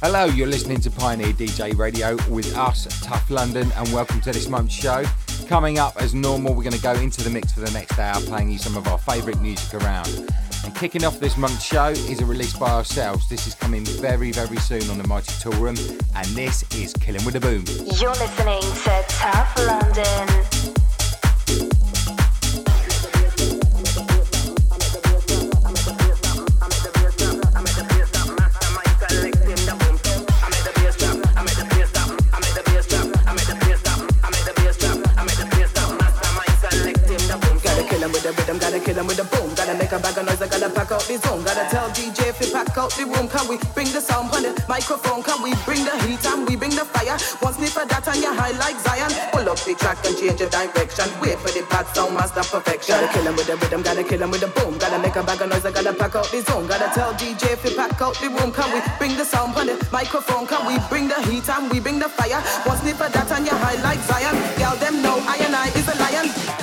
Hello, you're listening to Pioneer DJ Radio with us, Tough London, and welcome to this month's show. Coming up, as normal, we're going to go into the mix for the next hour, playing you some of our favourite music around. And kicking off this month's show is a release by ourselves. This is coming very, very soon on the Mighty Toolroom, and this is Killing with a Boom. You're listening to Tough London. the zone. Gotta tell Pack out the room. Can we bring the sound on the microphone? Can we bring the heat and we bring the fire? One sniff of that and you're high like Zion. Pull up the track and change the direction. Wait for the bad sound, master perfection. Gotta kill him with the rhythm, gotta kill him with the boom. Gotta make a bag of noise, I gotta pack out the zone. Gotta tell DJ if he pack out the room. Can we bring the sound on the microphone? Can we bring the heat and we bring the fire? One sniff of that and you're high like Zion. Girl, them know I and I is a lion.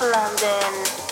London.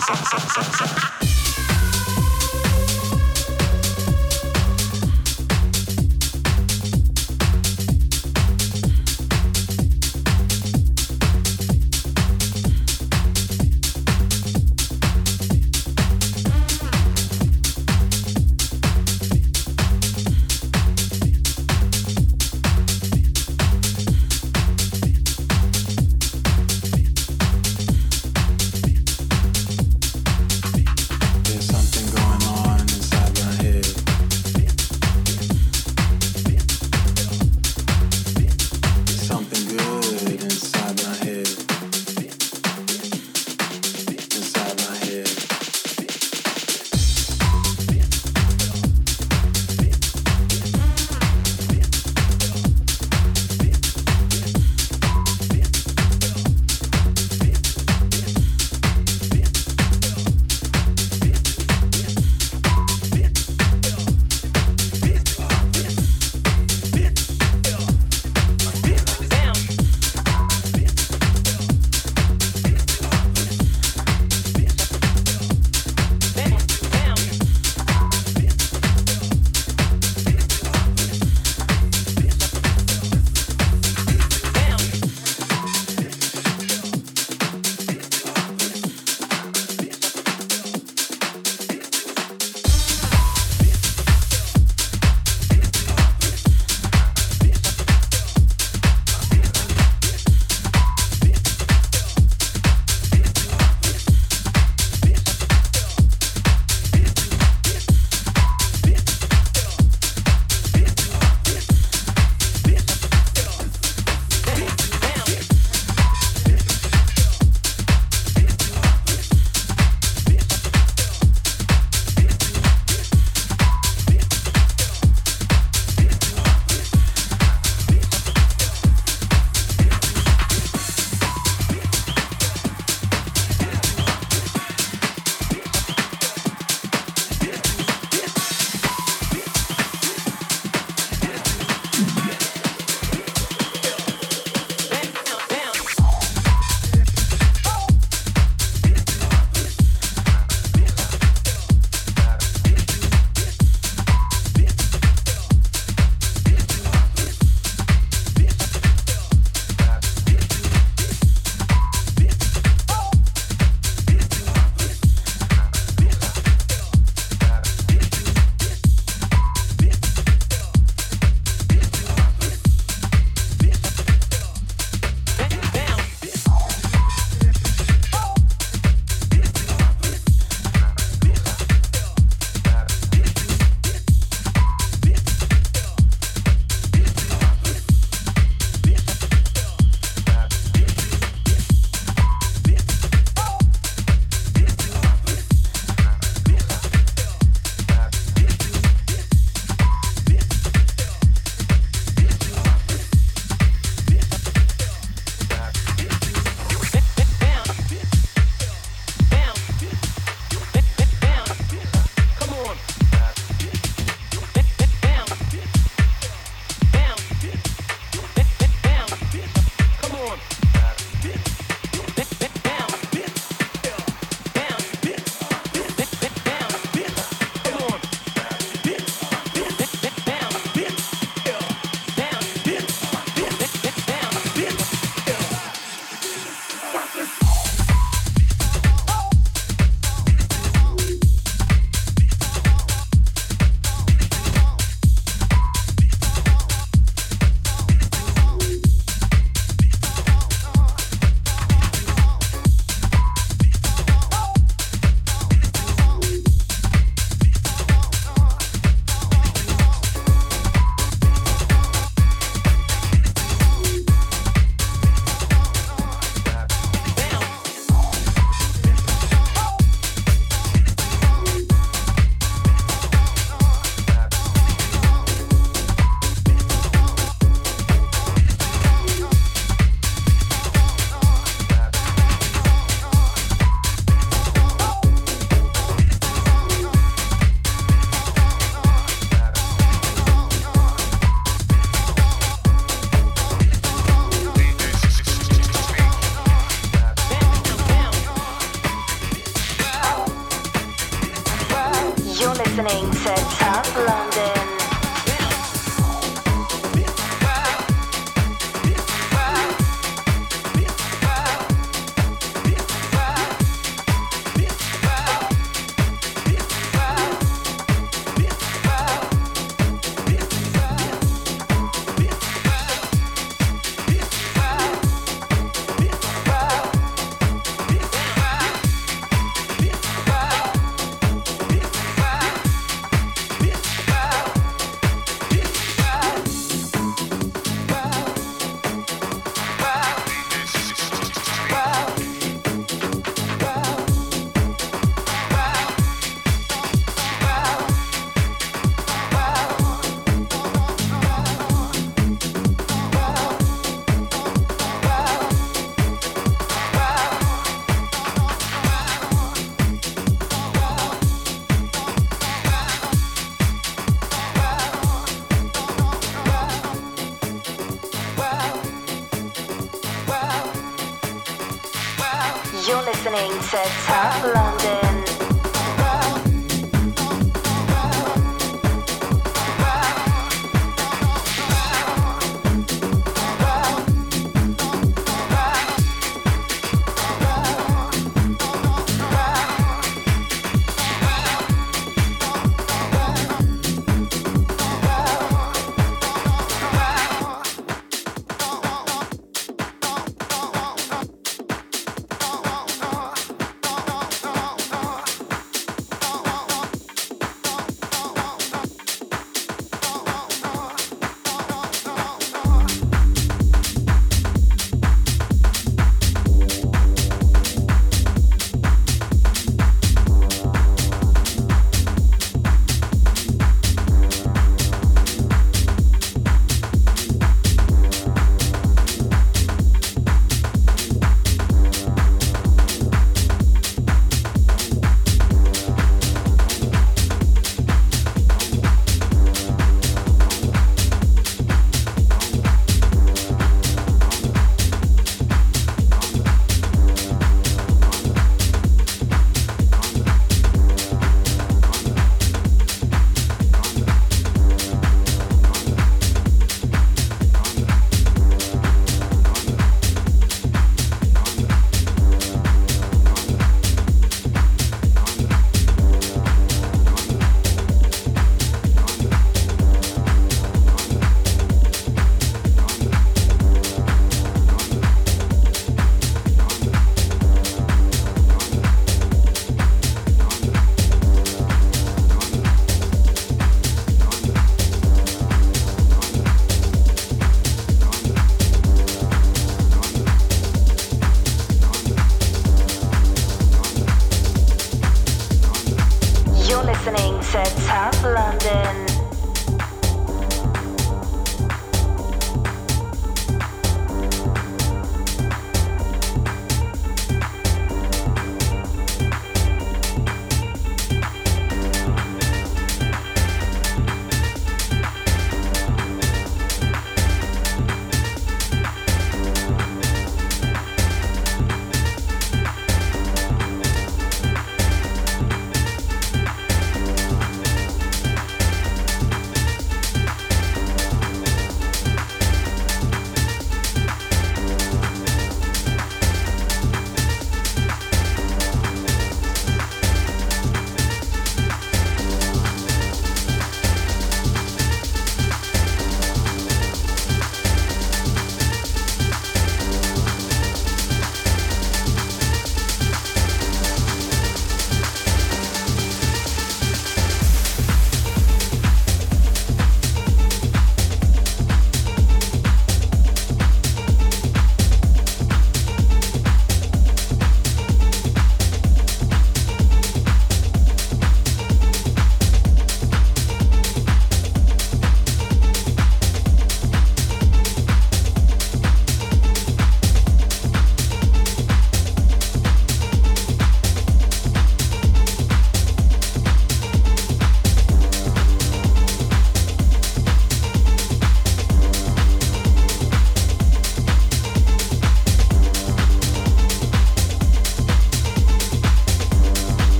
sa sa sa sa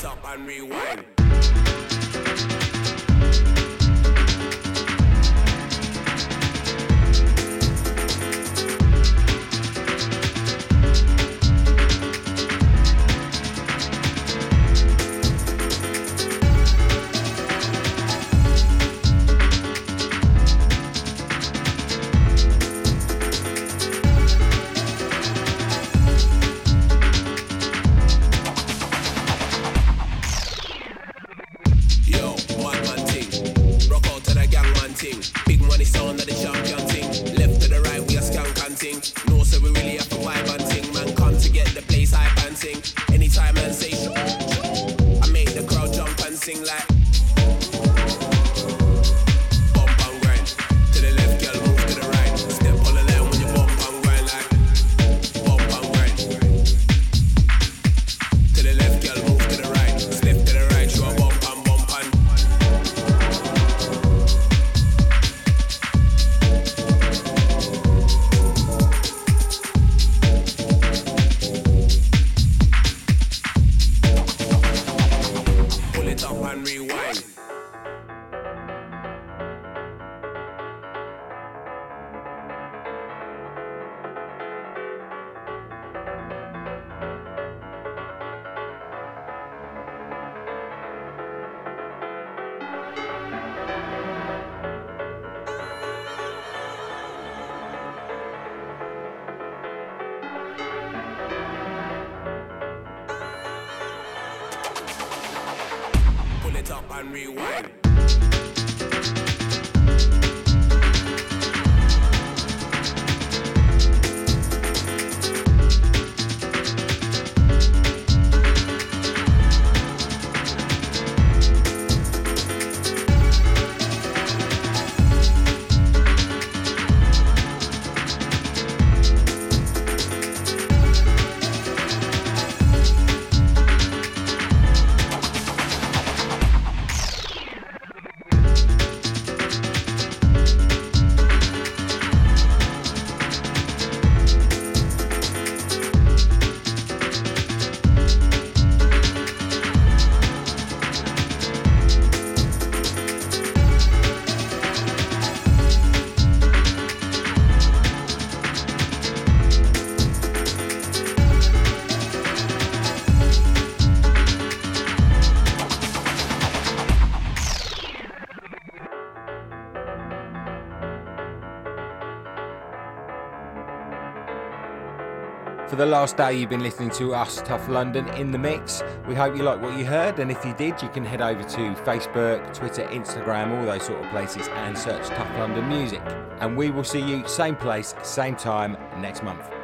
it up and rewind. up and rewind. The last day you've been listening to us, Tough London, in the mix. We hope you like what you heard, and if you did, you can head over to Facebook, Twitter, Instagram, all those sort of places, and search Tough London Music. And we will see you same place, same time next month.